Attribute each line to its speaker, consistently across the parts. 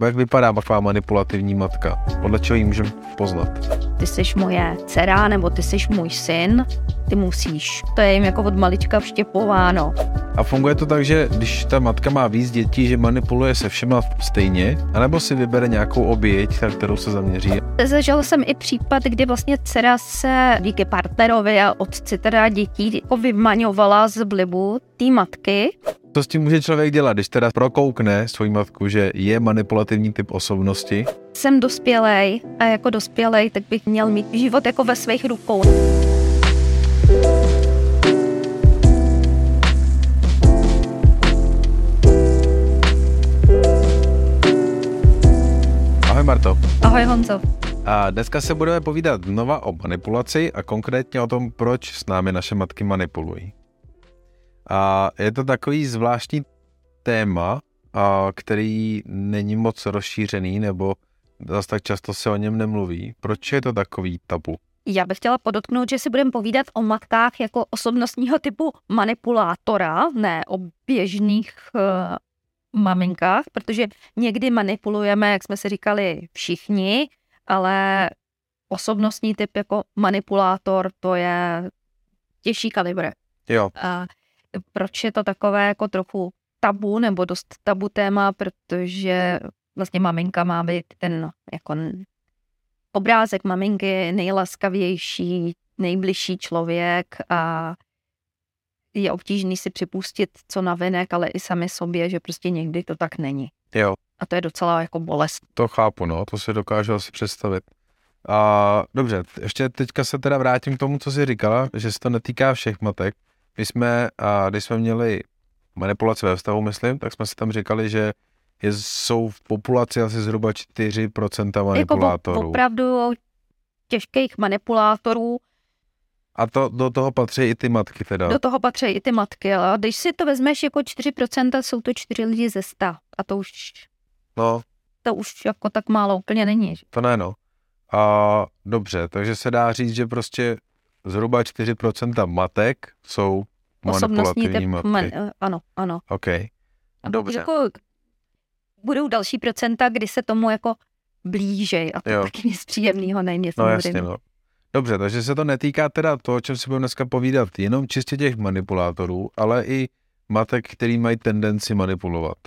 Speaker 1: Jak vypadá taková manipulativní matka? Podle čeho ji můžeme poznat?
Speaker 2: Ty jsi moje dcera nebo ty jsi můj syn, ty musíš. To je jim jako od malička vštěpováno.
Speaker 1: A funguje to tak, že když ta matka má víc dětí, že manipuluje se všema stejně, anebo si vybere nějakou oběť, na kterou se zaměří?
Speaker 2: Zažil jsem i případ, kdy vlastně dcera se díky partnerovi a otci teda dětí jako vymaňovala z blibu té matky.
Speaker 1: Co s tím může člověk dělat, když teda prokoukne svoji matku, že je manipulativní typ osobnosti?
Speaker 2: Jsem dospělej a jako dospělej tak bych měl mít život jako ve svých rukou.
Speaker 1: Ahoj Marto.
Speaker 2: Ahoj Honzo.
Speaker 1: A dneska se budeme povídat znova o manipulaci a konkrétně o tom, proč s námi naše matky manipulují. A je to takový zvláštní téma, a který není moc rozšířený, nebo zase tak často se o něm nemluví. Proč je to takový tabu?
Speaker 2: Já bych chtěla podotknout, že si budeme povídat o matkách jako osobnostního typu manipulátora, ne o běžných uh, maminkách, protože někdy manipulujeme, jak jsme si říkali, všichni, ale osobnostní typ jako manipulátor, to je těžší kalibr.
Speaker 1: Jo.
Speaker 2: A proč je to takové jako trochu tabu nebo dost tabu téma, protože vlastně maminka má být ten jako obrázek maminky nejlaskavější, nejbližší člověk a je obtížný si připustit co navenek, ale i sami sobě, že prostě někdy to tak není.
Speaker 1: Jo.
Speaker 2: A to je docela jako bolest.
Speaker 1: To chápu, no, to si dokážu asi představit. A dobře, ještě teďka se teda vrátím k tomu, co jsi říkala, že se to netýká všech matek. My jsme, a když jsme měli manipulaci ve vztahu, myslím, tak jsme si tam říkali, že je, jsou v populaci asi zhruba 4% manipulátorů.
Speaker 2: Jako opravdu těžkých manipulátorů.
Speaker 1: A to do toho patří i ty matky teda?
Speaker 2: Do toho patří i ty matky, ale když si to vezmeš jako 4%, jsou to 4 lidi ze 100. A to už,
Speaker 1: no.
Speaker 2: to už jako tak málo úplně není.
Speaker 1: To ne, no. A dobře, takže se dá říct, že prostě zhruba 4% matek jsou manipulativní matky. Man,
Speaker 2: ano, ano.
Speaker 1: OK. Dobře.
Speaker 2: Jako, budou další procenta, kdy se tomu jako blížej a to jo. taky nic příjemného nejmě
Speaker 1: No jasně, no. Dobře, takže se to netýká teda toho, o čem si budeme dneska povídat, jenom čistě těch manipulátorů, ale i matek, který mají tendenci manipulovat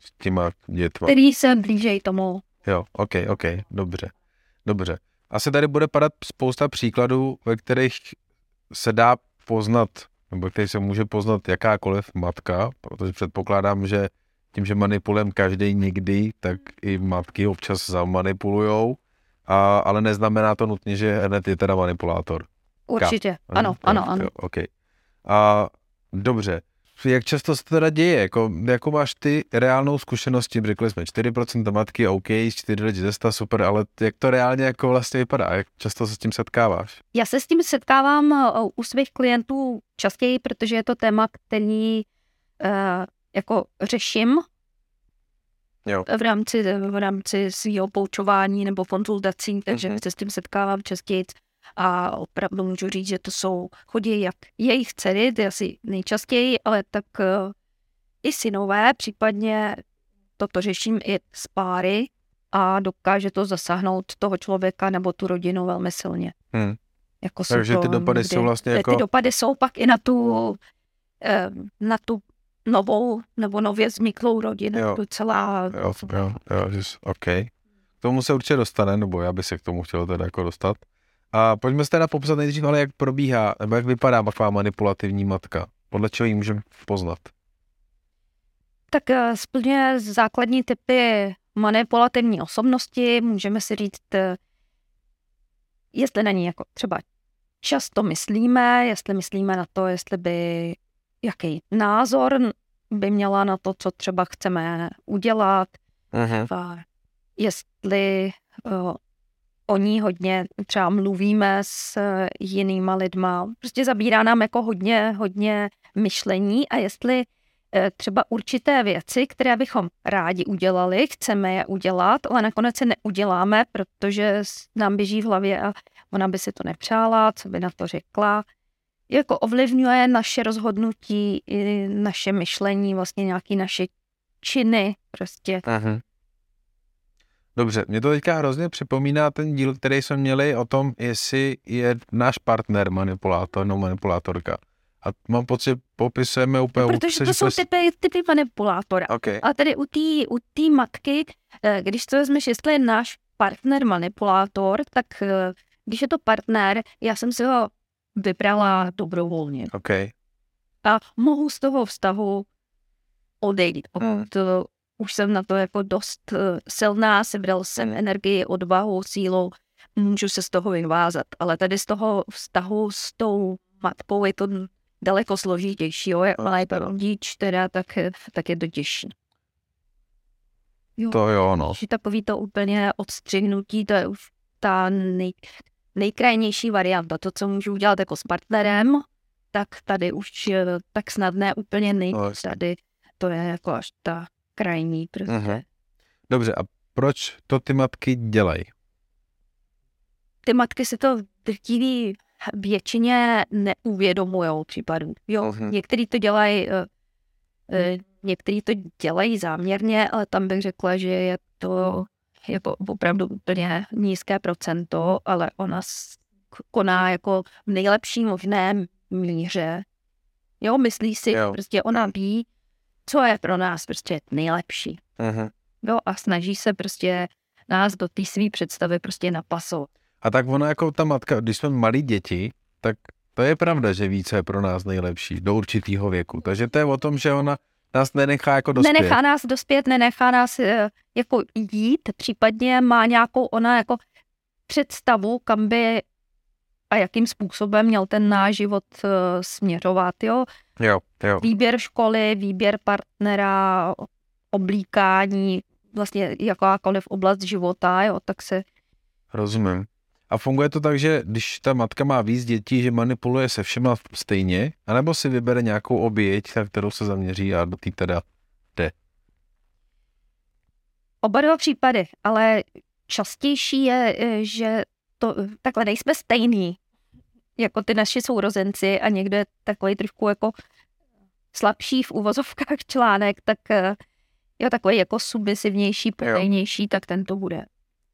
Speaker 1: s těma dětma.
Speaker 2: Který se blížej tomu.
Speaker 1: Jo, ok, ok, dobře, dobře. Asi tady bude padat spousta příkladů, ve kterých se dá poznat, nebo který se může poznat jakákoliv matka, protože předpokládám, že tím, že manipulujeme každý někdy, tak i matky občas zamanipulujou, a, ale neznamená to nutně, že hned je teda manipulátor.
Speaker 2: Určitě, Ka. ano, ano, ano. Jo,
Speaker 1: okay. A dobře, jak často se to teda děje? Jako, jako máš ty reálnou zkušenost tím? Řekli jsme 4% matky, OK, 4 lidi ze super, ale jak to reálně jako vlastně vypadá? Jak často se s tím setkáváš?
Speaker 2: Já se s tím setkávám uh, u svých klientů častěji, protože je to téma, který uh, jako řeším
Speaker 1: jo.
Speaker 2: v rámci, v rámci svého poučování nebo konzultací, takže mm-hmm. se s tím setkávám častěji a opravdu můžu říct, že to jsou, chodí jak jejich dcery, ty asi nejčastěji, ale tak uh, i synové, případně toto řeším i s páry a dokáže to zasáhnout toho člověka nebo tu rodinu velmi silně.
Speaker 1: Hmm.
Speaker 2: Jako
Speaker 1: Takže ty dopady kdy, jsou vlastně jako...
Speaker 2: Ty dopady jsou pak i na tu, eh, na tu novou nebo nově vzniklou rodinu jo. docela...
Speaker 1: Jo, jo, jo, OK. K tomu se určitě dostane, nebo já bych se k tomu chtěl teda jako dostat. A pojďme se teda popsat nejdřív, ale jak probíhá, nebo jak vypadá taková manipulativní matka. Podle čeho ji můžeme poznat?
Speaker 2: Tak eh, splně základní typy manipulativní osobnosti. Můžeme si říct, eh, jestli na ní jako třeba často myslíme, jestli myslíme na to, jestli by jaký názor by měla na to, co třeba chceme udělat,
Speaker 1: uh-huh.
Speaker 2: jestli uh, o ní hodně třeba mluvíme s jinýma lidma. Prostě zabírá nám jako hodně, hodně myšlení a jestli eh, třeba určité věci, které bychom rádi udělali, chceme je udělat, ale nakonec se neuděláme, protože nám běží v hlavě a ona by si to nepřála, co by na to řekla. Jako ovlivňuje naše rozhodnutí i naše myšlení, vlastně nějaké naše činy prostě.
Speaker 1: Uh-huh. Dobře, mě to teďka hrozně připomíná ten díl, který jsme měli o tom, jestli je náš partner manipulátor nebo manipulátorka. A mám pocit, popisujeme úplně...
Speaker 2: No, protože to jsou typy, typy manipulátora.
Speaker 1: Okay.
Speaker 2: A tedy u té u tý matky, eh, když to vezmeš, jestli je náš partner manipulátor, tak eh, když je to partner, já jsem si ho vybrala dobrovolně.
Speaker 1: Okay.
Speaker 2: A mohu z toho vztahu odejít. Hmm. To, už jsem na to jako dost uh, silná, sebral jsem hmm. energii, odvahu, sílu, můžu se z toho vyvázat. Ale tady z toho vztahu s tou matkou je to daleko složitější. Jo? Jak má je to rodič, teda, tak, tak je to těžší.
Speaker 1: Jo. To jo, no.
Speaker 2: Takový to úplně odstřihnutí, to je už ta nej, nejkrajnější varianta. To, co můžu udělat jako s partnerem, tak tady už tak snadné úplně nejde. No, tady to je jako až ta krajní prostě. Uh-huh.
Speaker 1: Dobře, a proč to ty matky dělají?
Speaker 2: Ty matky si to drtivý většině neuvědomujou případů. Jo, uh-huh. některý to dělají uh, uh, některý to dělají záměrně, ale tam bych řekla, že je to jako opravdu úplně nízké procento, ale ona koná jako v nejlepší možné míře. Jo, myslí si, jo. prostě ona ví, co je pro nás prostě nejlepší. Uh-huh. Jo, a snaží se prostě nás do té své představy prostě napasovat.
Speaker 1: A tak ona jako ta matka, když jsme malí děti, tak to je pravda, že více je pro nás nejlepší do určitého věku. Takže to je o tom, že ona nás nenechá jako dospět.
Speaker 2: Nenechá nás dospět, nenechá nás uh, jako jít, případně má nějakou ona jako představu, kam by a jakým způsobem měl ten náš život uh, směřovat, jo?
Speaker 1: Jo, jo.
Speaker 2: Výběr školy, výběr partnera, oblíkání, vlastně jakákoliv oblast života, jo, tak se...
Speaker 1: Rozumím. A funguje to tak, že když ta matka má víc dětí, že manipuluje se všema stejně, anebo si vybere nějakou oběť, na kterou se zaměří a do té teda jde?
Speaker 2: Oba dva případy, ale častější je, eh, že to takhle nejsme stejný jako ty naši sourozenci a někdo je takový trošku jako slabší v uvozovkách článek, tak eh, jo, takový jako submisivnější, pevnější, tak ten to bude.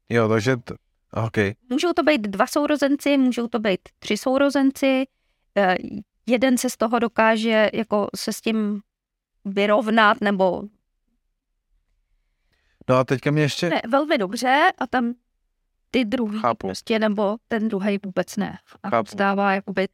Speaker 1: Jo, takže t- Okay.
Speaker 2: Můžou to být dva sourozenci, můžou to být tři sourozenci, eh, jeden se z toho dokáže jako se s tím vyrovnat nebo
Speaker 1: No a teďka mě ještě...
Speaker 2: Ne, velmi dobře a tam ty druhý Chápu. prostě, nebo ten druhý vůbec ne. A Chápu. stává jakoby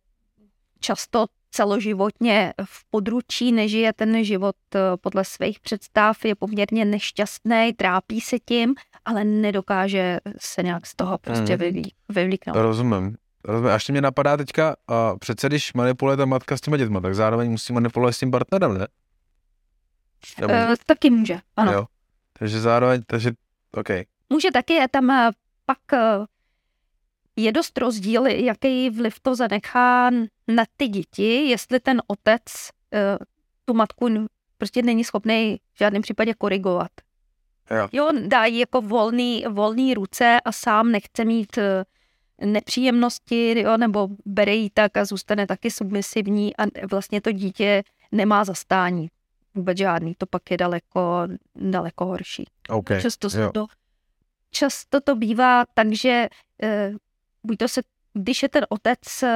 Speaker 2: často celoživotně v područí, nežije ten život eh, podle svých představ, je poměrně nešťastný, trápí se tím, ale nedokáže se nějak z toho prostě mm. vyvlíknout.
Speaker 1: Rozumím. Rozumím. Až mě napadá teďka, a přece když manipuluje ta matka s těma dětma, tak zároveň musí manipulovat s tím partnerem, ne?
Speaker 2: Nebo... Uh, taky může, ano. Jo.
Speaker 1: Takže zároveň, takže, OK.
Speaker 2: Může taky, tam uh, pak uh, je dost rozdíl, jaký vliv to zanechá na ty děti, jestli ten otec tu matku prostě není schopný v žádném případě korigovat.
Speaker 1: Jo.
Speaker 2: jo, dá jí jako volný, volný ruce a sám nechce mít uh, nepříjemnosti, jo, nebo bere jí tak a zůstane taky submisivní a vlastně to dítě nemá zastání. Vůbec žádný, to pak je daleko, daleko horší.
Speaker 1: Okay.
Speaker 2: Často, to, často to bývá tak, že uh, buď to se, když je ten otec uh,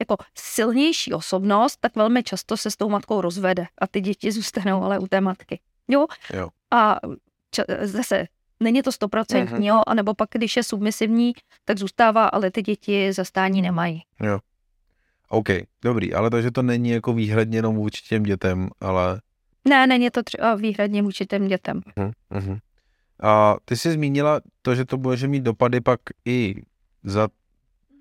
Speaker 2: jako silnější osobnost, tak velmi často se s tou matkou rozvede a ty děti zůstanou ale u té matky. Jo?
Speaker 1: jo.
Speaker 2: A zase není to stoprocentní, mm-hmm. anebo pak, když je submisivní, tak zůstává, ale ty děti zastání nemají.
Speaker 1: Jo. OK, dobrý, ale takže to není jako výhradně jenom vůči těm dětem, ale...
Speaker 2: Ne, není to třeba výhradně vůči těm dětem.
Speaker 1: Uh-huh. A ty jsi zmínila to, že to může mít dopady pak i za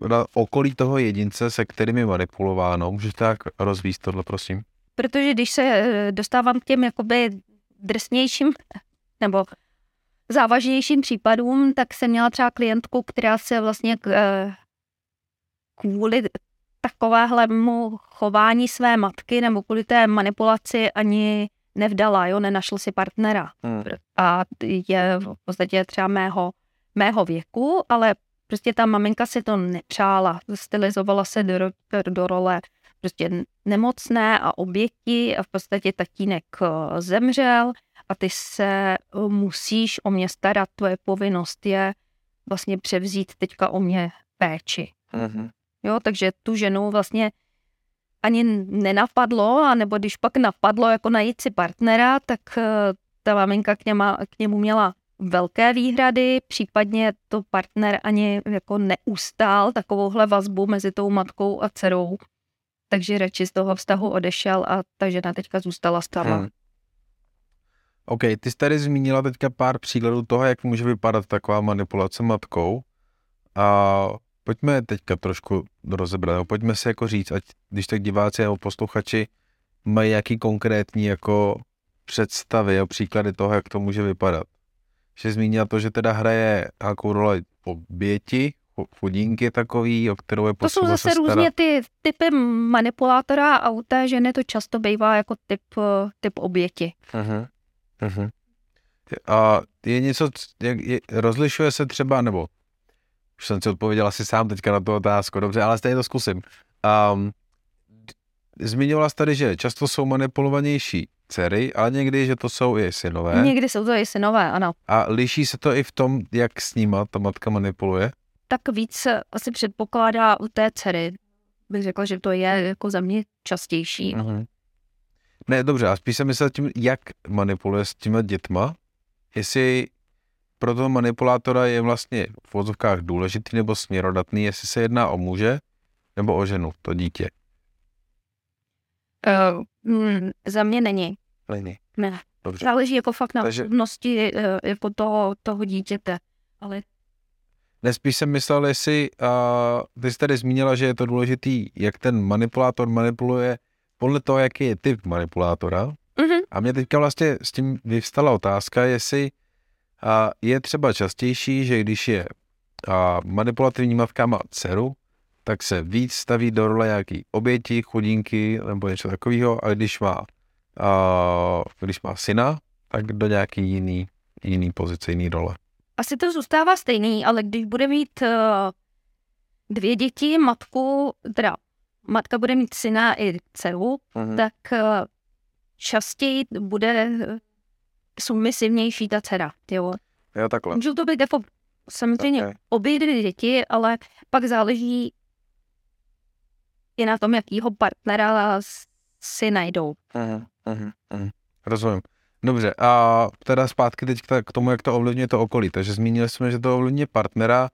Speaker 1: na okolí toho jedince, se kterým je manipulováno. Můžeš tak rozvíst tohle, prosím?
Speaker 2: Protože když se eh, dostávám k těm jakoby drsnějším nebo závažnějším případům, tak jsem měla třeba klientku, která se vlastně k, eh, kvůli takovéhlemu chování své matky nebo kvůli té manipulaci ani nevdala, jo, nenašl si partnera. Hmm. A je v podstatě třeba mého, mého věku, ale prostě ta maminka si to nepřála, stylizovala se do, do role prostě nemocné a oběti a v podstatě tatínek eh, zemřel a ty se musíš o mě starat, tvoje povinnost je vlastně převzít teďka o mě péči. Mm-hmm. Jo, takže tu ženu vlastně ani nenapadlo, a nebo když pak napadlo jako najít si partnera, tak eh, ta maminka k, něma, k němu měla velké výhrady, případně to partner ani jako neustál takovouhle vazbu mezi tou matkou a dcerou. Takže radši z toho vztahu odešel a ta žena teďka zůstala sama. Hmm.
Speaker 1: OK, ty jsi tady zmínila teďka pár příkladů toho, jak může vypadat taková manipulace matkou. A pojďme teďka trošku rozebrat, pojďme si jako říct, ať když tak diváci nebo posluchači mají jaký konkrétní jako představy a příklady toho, jak to může vypadat. Že zmínila to, že teda hraje nějakou roli oběti, chudinky takový, o kterou je
Speaker 2: To jsou zase různě ty typy manipulátora a u té ženy to často bývá jako typ, typ oběti. Uh-huh.
Speaker 1: Uh-huh. A je něco, jak, je, rozlišuje se třeba, nebo už jsem si odpověděl asi sám teďka na tu otázku, dobře, ale stejně to zkusím. Um, zmiňovala jsi tady, že často jsou manipulovanější dcery, ale někdy, že to jsou i synové.
Speaker 2: Někdy jsou to i synové, ano.
Speaker 1: A liší se to i v tom, jak s nima ta matka manipuluje?
Speaker 2: Tak víc asi předpokládá u té dcery. Bych řekla, že to je jako za mě častější. Uh-huh.
Speaker 1: Ne, dobře, a spíš jsem myslel tím, jak manipuluje s těma dětma, jestli pro toho manipulátora je vlastně v vozovkách důležitý nebo směrodatný, jestli se jedná o muže nebo o ženu, to dítě.
Speaker 2: Uh, mm, za mě není.
Speaker 1: Není.
Speaker 2: Ne. Dobře. Záleží jako fakt na Takže... hodnosti uh, jako toho, toho dítěte. Ale
Speaker 1: Nespíš jsem myslel, jestli uh, ty jsi tady zmínila, že je to důležitý, jak ten manipulátor manipuluje podle toho, jaký je typ manipulátora. Uh-huh. A mě teďka vlastně s tím vyvstala otázka, jestli uh, je třeba častější, že když je uh, manipulativní matka má dceru, tak se víc staví do role nějaký oběti, chudinky nebo něco takového, a když má, uh, když má syna, tak do nějaký jiný, jiný pozice, jiný role.
Speaker 2: Asi to zůstává stejný, ale když bude mít uh, dvě děti, matku, teda matka bude mít syna i dceru, uh-huh. tak uh, častěji bude submisivnější ta dcera. Jo.
Speaker 1: jo, takhle.
Speaker 2: Můžou to být jako samozřejmě okay. obě dvě děti, ale pak záleží i na tom, jakýho partnera si najdou. Uh-huh,
Speaker 1: uh-huh, uh-huh. Rozumím. Dobře, a teda zpátky teď k tomu, jak to ovlivňuje to okolí. Takže zmínili jsme, že to ovlivňuje partnera,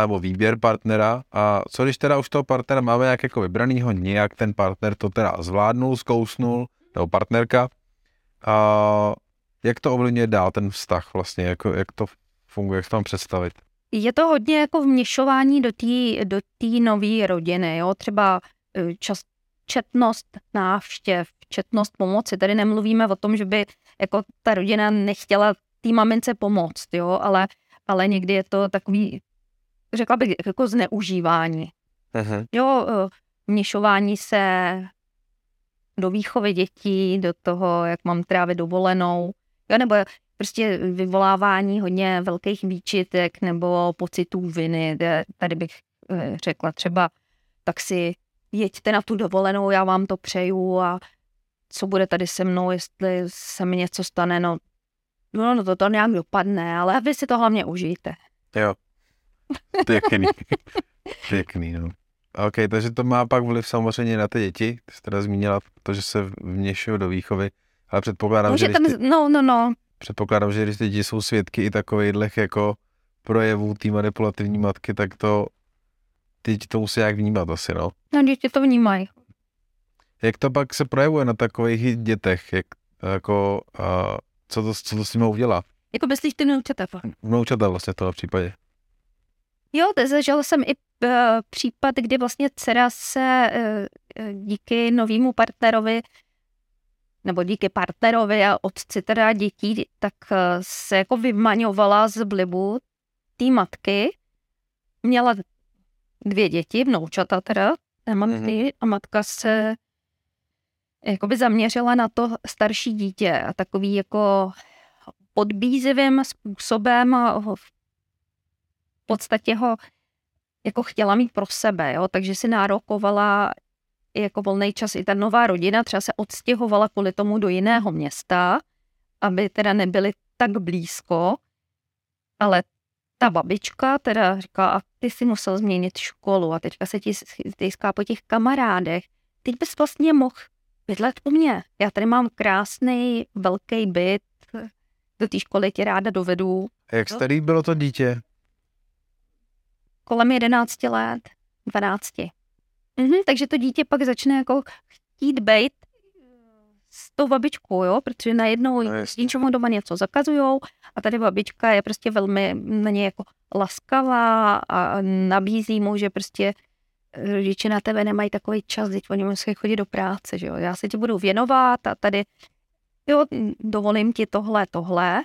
Speaker 1: nebo výběr partnera. A co když teda už toho partnera máme nějak jako vybranýho, nějak ten partner to teda zvládnul, zkousnul, nebo partnerka. A jak to ovlivňuje dál ten vztah vlastně, jako, jak to funguje, jak to mám představit?
Speaker 2: Je to hodně jako vměšování do té do nové rodiny, jo, třeba e, čas, četnost návštěv, četnost pomoci. Tady nemluvíme o tom, že by jako ta rodina nechtěla té mamince pomoct, jo, ale, ale někdy je to takový, řekla bych, jako zneužívání. Uh-huh. Jo, e, vměšování se do výchovy dětí, do toho, jak mám trávit dovolenou, jo, nebo prostě vyvolávání hodně velkých výčitek nebo pocitů viny. Tady bych e, řekla třeba, tak si jeďte na tu dovolenou, já vám to přeju a co bude tady se mnou, jestli se mi něco stane, no, no, no to, to nějak dopadne, ale vy si to hlavně užijte.
Speaker 1: Jo, pěkný, pěkný, no. OK, takže to má pak vliv samozřejmě na ty děti. Ty jsi teda zmínila to, že se vměšují do výchovy, ale předpokládám, Může
Speaker 2: že... Tam, ty, no, no, no.
Speaker 1: Předpokládám, že když ty děti jsou svědky i takových jako projevů té manipulativní matky, tak to ty děti to musí jak vnímat asi, no.
Speaker 2: No, děti to vnímají.
Speaker 1: Jak to pak se projevuje na takových dětech? Jak, jako, a, co, to, co to s nimi udělá?
Speaker 2: Jako myslíš ty vnoučata?
Speaker 1: Vnoučata vlastně v v případě.
Speaker 2: Jo, zažil jsem i uh, případ, kdy vlastně dcera se uh, díky novému partnerovi nebo díky partnerovi a otci teda dětí, tak uh, se jako vymaňovala z vlivu té matky. Měla dvě děti, vnoučata teda, té matky, mm-hmm. a matka se jakoby zaměřila na to starší dítě a takový jako podbízivým způsobem v podstatě ho jako chtěla mít pro sebe, jo? takže si nárokovala jako volný čas i ta nová rodina, třeba se odstěhovala kvůli tomu do jiného města aby teda nebyli tak blízko, ale ta babička teda říká, a ty si musel změnit školu a teďka se ti stýská po těch kamarádech. Teď bys vlastně mohl bydlet u mě. Já tady mám krásný velký byt, do té školy tě ráda dovedu.
Speaker 1: A jak starý bylo to dítě?
Speaker 2: Kolem 11 let, 12. Mhm, takže to dítě pak začne jako chtít být s tou babičkou, jo, protože najednou no, něčemu doma něco zakazujou a tady babička je prostě velmi na ně jako laskavá a nabízí mu, že prostě rodiče na tebe nemají takový čas, teď oni musí chodit do práce, že jo. Já se ti budu věnovat a tady, jo, dovolím ti tohle, tohle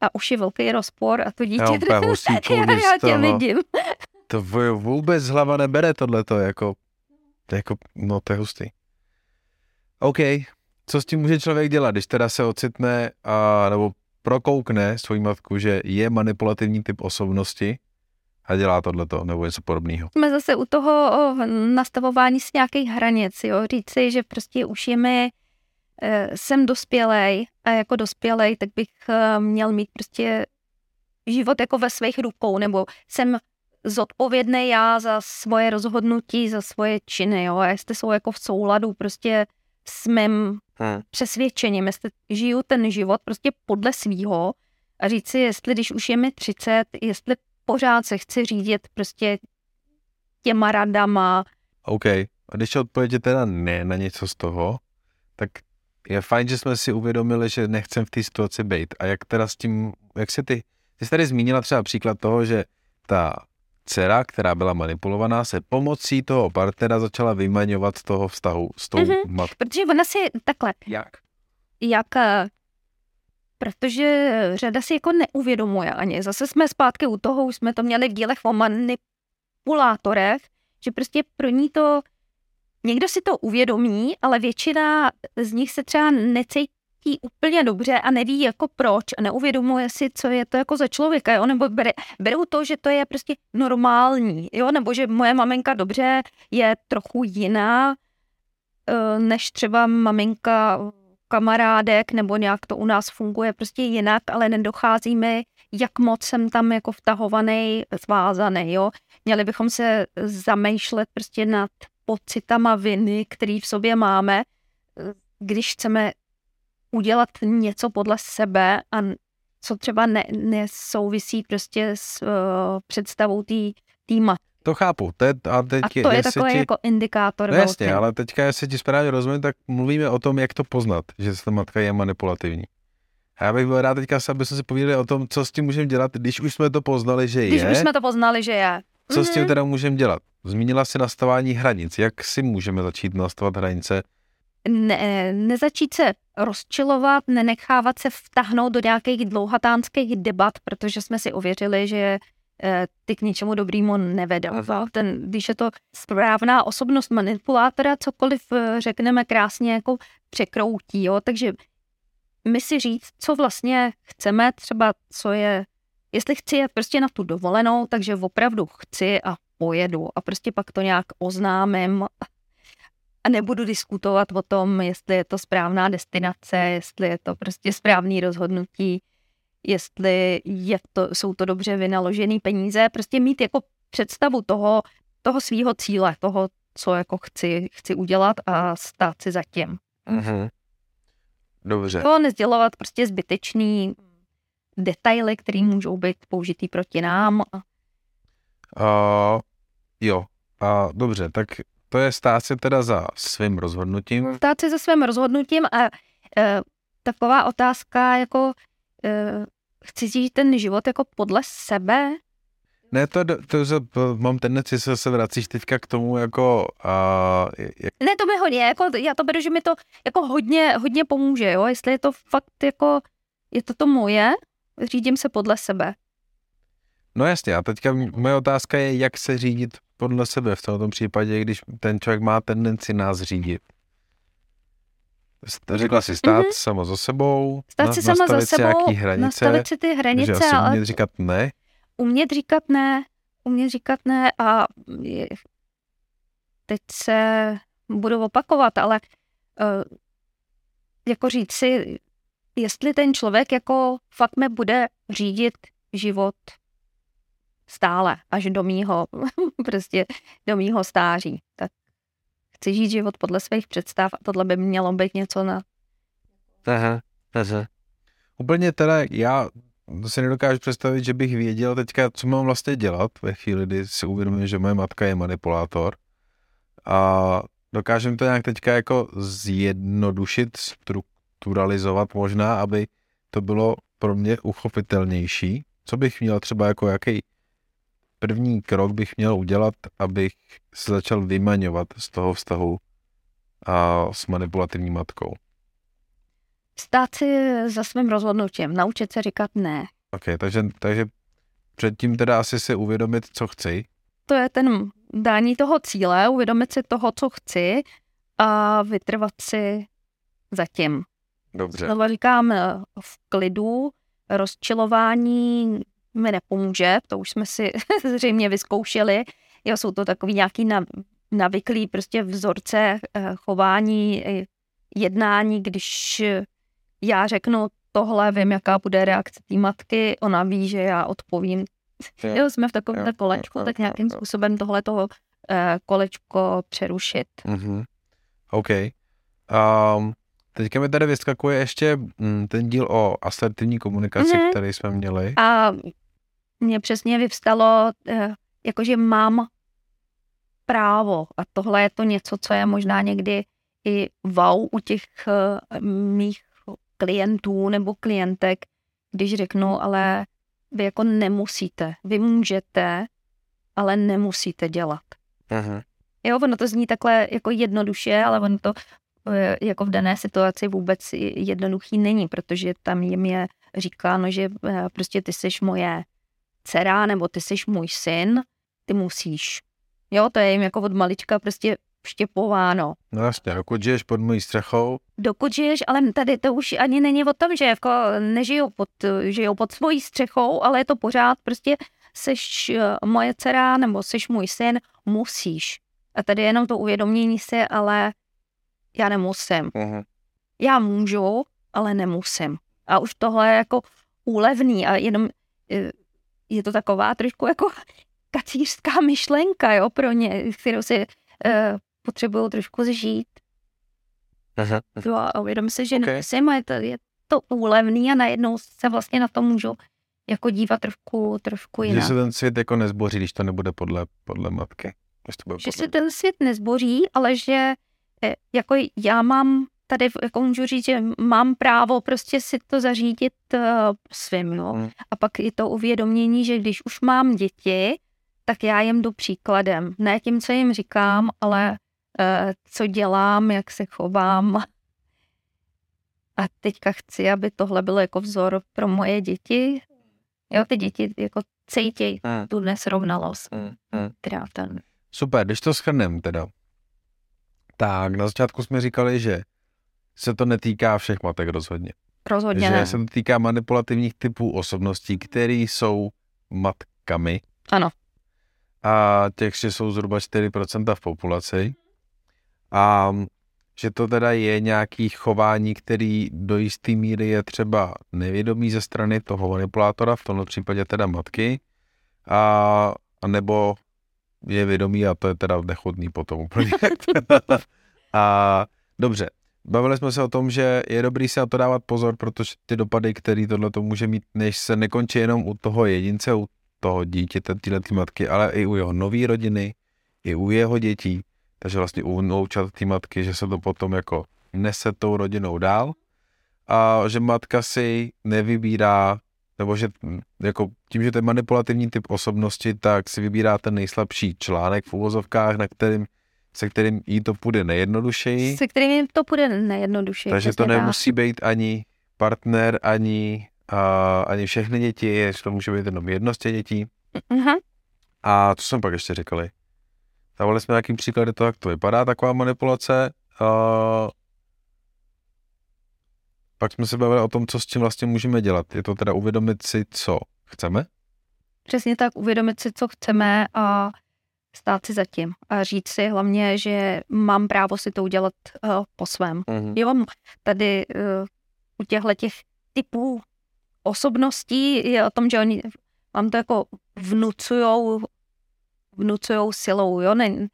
Speaker 2: a už je velký rozpor a to dítě... Já,
Speaker 1: já, já tě vidím. To vůbec hlava nebere tohleto, jako, jako, no to je hustý. OK, co s tím může člověk dělat, když teda se ocitne a, nebo prokoukne svoji matku, že je manipulativní typ osobnosti a dělá tohleto nebo něco podobného.
Speaker 2: Jsme zase u toho nastavování s nějakých hranic, jo, říci, že prostě už je mi, jsem dospělej a jako dospělej, tak bych e, měl mít prostě život jako ve svých rukou, nebo jsem zodpovědný já za svoje rozhodnutí, za svoje činy, jo, a jestli jsou jako v souladu prostě s mým hmm. přesvědčením, jestli žiju ten život prostě podle svýho a říct si, jestli když už je mi 30, jestli pořád se chci řídit prostě těma radama.
Speaker 1: OK. A když odpověď teda ne na něco z toho, tak je fajn, že jsme si uvědomili, že nechcem v té situaci být. A jak teda s tím, jak se ty, ty jsi tady zmínila třeba příklad toho, že ta dcera, která byla manipulovaná, se pomocí toho partnera začala vymaňovat z toho vztahu s tou mm-hmm. matkou.
Speaker 2: Protože ona si takhle.
Speaker 1: Jak?
Speaker 2: Jak eh, protože řada si jako neuvědomuje ani. Zase jsme zpátky u toho, už jsme to měli v dílech o manipulátorech, že prostě pro ní to, někdo si to uvědomí, ale většina z nich se třeba necítí úplně dobře a neví jako proč a neuvědomuje si, co je to jako za člověka, jo, nebo bere, berou to, že to je prostě normální, jo, nebo že moje maminka dobře je trochu jiná, eh, než třeba maminka kamarádek, nebo nějak to u nás funguje prostě jinak, ale nedocházíme, jak moc jsem tam jako vtahovaný, zvázaný, jo. Měli bychom se zamýšlet prostě nad pocitama viny, který v sobě máme, když chceme udělat něco podle sebe a co třeba ne, nesouvisí prostě s uh, představou té matky.
Speaker 1: To chápu. To je,
Speaker 2: a, teď, a to je takový ti... jako indikátor.
Speaker 1: No jasně, ale teďka, jestli ti správně rozumím, tak mluvíme o tom, jak to poznat, že ta matka je manipulativní. A já bych byl rád teďka, aby jsme si povídali o tom, co s tím můžeme dělat, když už jsme to poznali, že
Speaker 2: když je. Když už jsme to poznali, že je.
Speaker 1: Co mm-hmm. s tím mhm. teda můžeme dělat? Zmínila si nastavání hranic. Jak si můžeme začít nastavovat hranice?
Speaker 2: Ne, nezačít se rozčilovat, nenechávat se vtahnout do nějakých dlouhatánských debat, protože jsme si ověřili, že Eh, ty k ničemu dobrýmu nevedou. Ten, když je to správná osobnost manipulátora, cokoliv eh, řekneme krásně jako překroutí, jo? takže my si říct, co vlastně chceme, třeba co je, jestli chci jet prostě na tu dovolenou, takže opravdu chci a pojedu a prostě pak to nějak oznámím a nebudu diskutovat o tom, jestli je to správná destinace, jestli je to prostě správný rozhodnutí, jestli je to, jsou to dobře vynaložené peníze, prostě mít jako představu toho, toho svého cíle, toho, co jako chci, chci udělat a stát si za tím.
Speaker 1: Mm-hmm. Dobře.
Speaker 2: To nezdělovat prostě zbytečný detaily, které můžou být použitý proti nám.
Speaker 1: Uh, jo, a uh, dobře, tak to je stát se teda za svým rozhodnutím.
Speaker 2: Stát se za svým rozhodnutím a uh, taková otázka, jako uh, chci žít ten život jako podle sebe.
Speaker 1: Ne, to, to, to mám tendenci, že se vracíš teďka k tomu jako... Uh,
Speaker 2: jak... Ne, to mi hodně, jako, já to beru, že mi to jako hodně, hodně pomůže, jo, jestli je to fakt jako, je to to moje, řídím se podle sebe.
Speaker 1: No jasně, a teďka moje otázka je, jak se řídit podle sebe v tomto případě, když ten člověk má tendenci nás řídit. Řekla si stát mm-hmm. sama za sebou,
Speaker 2: stát si sama za sebou, si hranice, nastavit si ty hranice,
Speaker 1: asi ale umět říkat ne.
Speaker 2: Umět říkat ne, umět říkat ne a je, teď se budu opakovat, ale uh, jako říct si, jestli ten člověk jako fakt mi bude řídit život stále, až do mýho, prostě do mýho stáří, tak chci žít život podle svých představ a tohle by mělo být něco na...
Speaker 1: Aha, aha. Úplně teda já si nedokážu představit, že bych věděl teďka, co mám vlastně dělat ve chvíli, kdy si uvědomím, že moje matka je manipulátor. A dokážem to nějak teďka jako zjednodušit, strukturalizovat možná, aby to bylo pro mě uchopitelnější. Co bych měl třeba jako jaký první krok bych měl udělat, abych se začal vymaňovat z toho vztahu a s manipulativní matkou?
Speaker 2: Stát si za svým rozhodnutím, naučit se říkat ne.
Speaker 1: Ok, takže, takže předtím teda asi si uvědomit, co chci.
Speaker 2: To je ten dání toho cíle, uvědomit si toho, co chci a vytrvat si zatím.
Speaker 1: Dobře.
Speaker 2: Znovu říkám, v klidu, rozčilování mi nepomůže, to už jsme si zřejmě vyzkoušeli. Jo, jsou to takový nějaký navyklý prostě vzorce eh, chování, jednání, když já řeknu tohle, vím, jaká bude reakce té matky, ona ví, že já odpovím. Jo, jo jsme v takovém kolečku, jo, tak nějakým jo, způsobem tohle toho eh, kolečko přerušit.
Speaker 1: Mm-hmm. OK. Um, teďka mi tady vyskakuje ještě mm, ten díl o asertivní komunikaci, mm-hmm. který jsme měli.
Speaker 2: A mně přesně vyvstalo, eh, jakože mám právo a tohle je to něco, co je možná někdy i wow u těch eh, mých klientů nebo klientek, když řeknu, ale vy jako nemusíte, vy můžete, ale nemusíte dělat.
Speaker 1: Aha.
Speaker 2: Jo, ono to zní takhle jako jednoduše, ale ono to jako v dané situaci vůbec jednoduchý není, protože tam jim je říkáno, že prostě ty jsi moje dcera nebo ty jsi můj syn, ty musíš. Jo, to je jim jako od malička prostě vštěpováno.
Speaker 1: No jasně, dokud žiješ pod mojí střechou.
Speaker 2: Dokud žiješ, ale tady to už ani není o tom, že jako nežijou pod, žijou pod svojí střechou, ale je to pořád prostě seš eh, moje dcera nebo seš můj syn, musíš. A tady jenom to uvědomění si, ale já nemusím.
Speaker 1: Uh-huh.
Speaker 2: Já můžu, ale nemusím. A už tohle je jako úlevný a jenom eh, je to taková trošku jako kacířská myšlenka, jo, pro ně, kterou si uh, potřebují trošku zžít.
Speaker 1: Aha.
Speaker 2: Jo, a uvědom si, že okay. nemusím, je to, je to úlevný a najednou se vlastně na to můžu jako dívat trošku, trošku jinak.
Speaker 1: Že se ten svět jako nezboří, když to nebude podle, podle matky.
Speaker 2: to bude že podle... se ten svět nezboří, ale že jako já mám tady jako můžu říct, že mám právo prostě si to zařídit uh, svým, no. Hmm. A pak je to uvědomění, že když už mám děti, tak já jim jdu příkladem. Ne tím, co jim říkám, ale uh, co dělám, jak se chovám. A teďka chci, aby tohle bylo jako vzor pro moje děti. Jo, ty děti jako cítí hmm. tu nesrovnalost. Hmm. Hmm. ten...
Speaker 1: Super, když to schrnem teda. Tak, na začátku jsme říkali, že se to netýká všech matek rozhodně.
Speaker 2: Rozhodně
Speaker 1: že
Speaker 2: ne.
Speaker 1: se to týká manipulativních typů osobností, které jsou matkami.
Speaker 2: Ano.
Speaker 1: A těch, že jsou zhruba 4% v populaci. A že to teda je nějaký chování, který do jisté míry je třeba nevědomý ze strany toho manipulátora, v tomto případě teda matky, a, a nebo je vědomý a to je teda nechutný potom úplně. a dobře, Bavili jsme se o tom, že je dobrý si na to dávat pozor, protože ty dopady, který tohle to může mít, než se nekončí jenom u toho jedince, u toho dítěte, tyhle ty matky, ale i u jeho nové rodiny, i u jeho dětí, takže vlastně u noučat ty matky, že se to potom jako nese tou rodinou dál a že matka si nevybírá, nebo že jako tím, že to je manipulativní typ osobnosti, tak si vybírá ten nejslabší článek v uvozovkách, na kterým se kterým jí to půjde nejjednodušeji.
Speaker 2: Se kterým to půjde nejjednodušeji.
Speaker 1: Takže to nemusí být ani partner, ani, a, ani všechny děti, že to může být jenom jedno z těch dětí.
Speaker 2: Uh-huh.
Speaker 1: A co jsme pak ještě říkali? Dávali jsme nějaký příklady toho, jak to vypadá, taková manipulace. A, pak jsme se bavili o tom, co s tím vlastně můžeme dělat. Je to teda uvědomit si, co chceme?
Speaker 2: Přesně tak, uvědomit si, co chceme a stát si zatím a říct si hlavně, že mám právo si to udělat uh, po svém.
Speaker 1: Mm-hmm.
Speaker 2: Jo, tady uh, u těchto těch typů osobností je o tom, že oni vám to jako vnucujou, vnucujou silou, jo, není,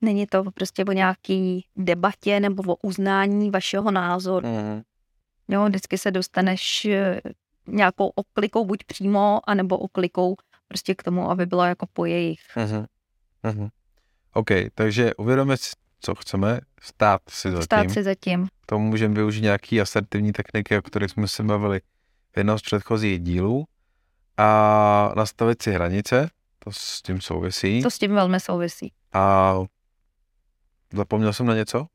Speaker 2: není to prostě o nějaký debatě nebo o uznání vašeho názoru. Mm. Jo, vždycky se dostaneš eh, nějakou oklikou buď přímo, anebo oklikou prostě k tomu, aby bylo jako po jejich.
Speaker 1: Mm-hmm. Mm-hmm. OK, takže uvědomit si, co chceme, stát si za
Speaker 2: Stát
Speaker 1: tím.
Speaker 2: si za tím.
Speaker 1: To můžeme využít nějaký asertivní techniky, o kterých jsme se bavili v jednom z předchozích dílů a nastavit si hranice, to s tím souvisí.
Speaker 2: To s tím velmi souvisí.
Speaker 1: A zapomněl jsem na něco?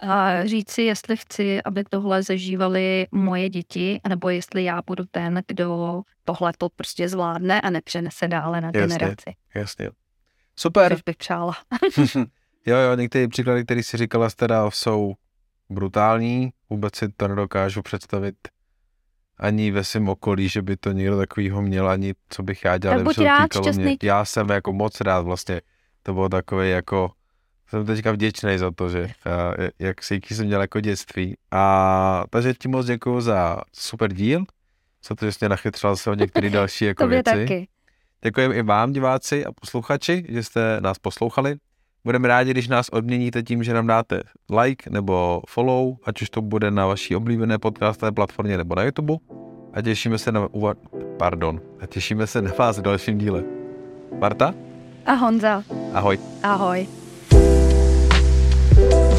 Speaker 2: A říct si, jestli chci, aby tohle zažívali moje děti, nebo jestli já budu ten, kdo tohle to prostě zvládne a nepřenese dále na
Speaker 1: Jasně.
Speaker 2: generaci.
Speaker 1: Jasně. Super.
Speaker 2: Což bych přála.
Speaker 1: jo, jo, některé příklady, které si říkala, teda jsou brutální, vůbec si to nedokážu představit ani ve svém okolí, že by to někdo takovýho měl, ani co bych já dělal,
Speaker 2: Tak buď rád,
Speaker 1: mě. Já jsem jako moc rád vlastně, to bylo takové jako, jsem teďka vděčný za to, že a, jak si jsem měl jako dětství. A takže ti moc děkuji za super díl, za to, že jsi mě nachytřil se o některé další jako
Speaker 2: Tobě
Speaker 1: věci.
Speaker 2: taky.
Speaker 1: Děkujeme i vám, diváci a posluchači, že jste nás poslouchali. Budeme rádi, když nás odměníte tím, že nám dáte like nebo follow, ať už to bude na vaší oblíbené podcastové platformě nebo na YouTube. A těšíme se na, uva- pardon, a těšíme se na vás v dalším díle. Marta,
Speaker 2: A Honza,
Speaker 1: ahoj.
Speaker 2: ahoj. Bye.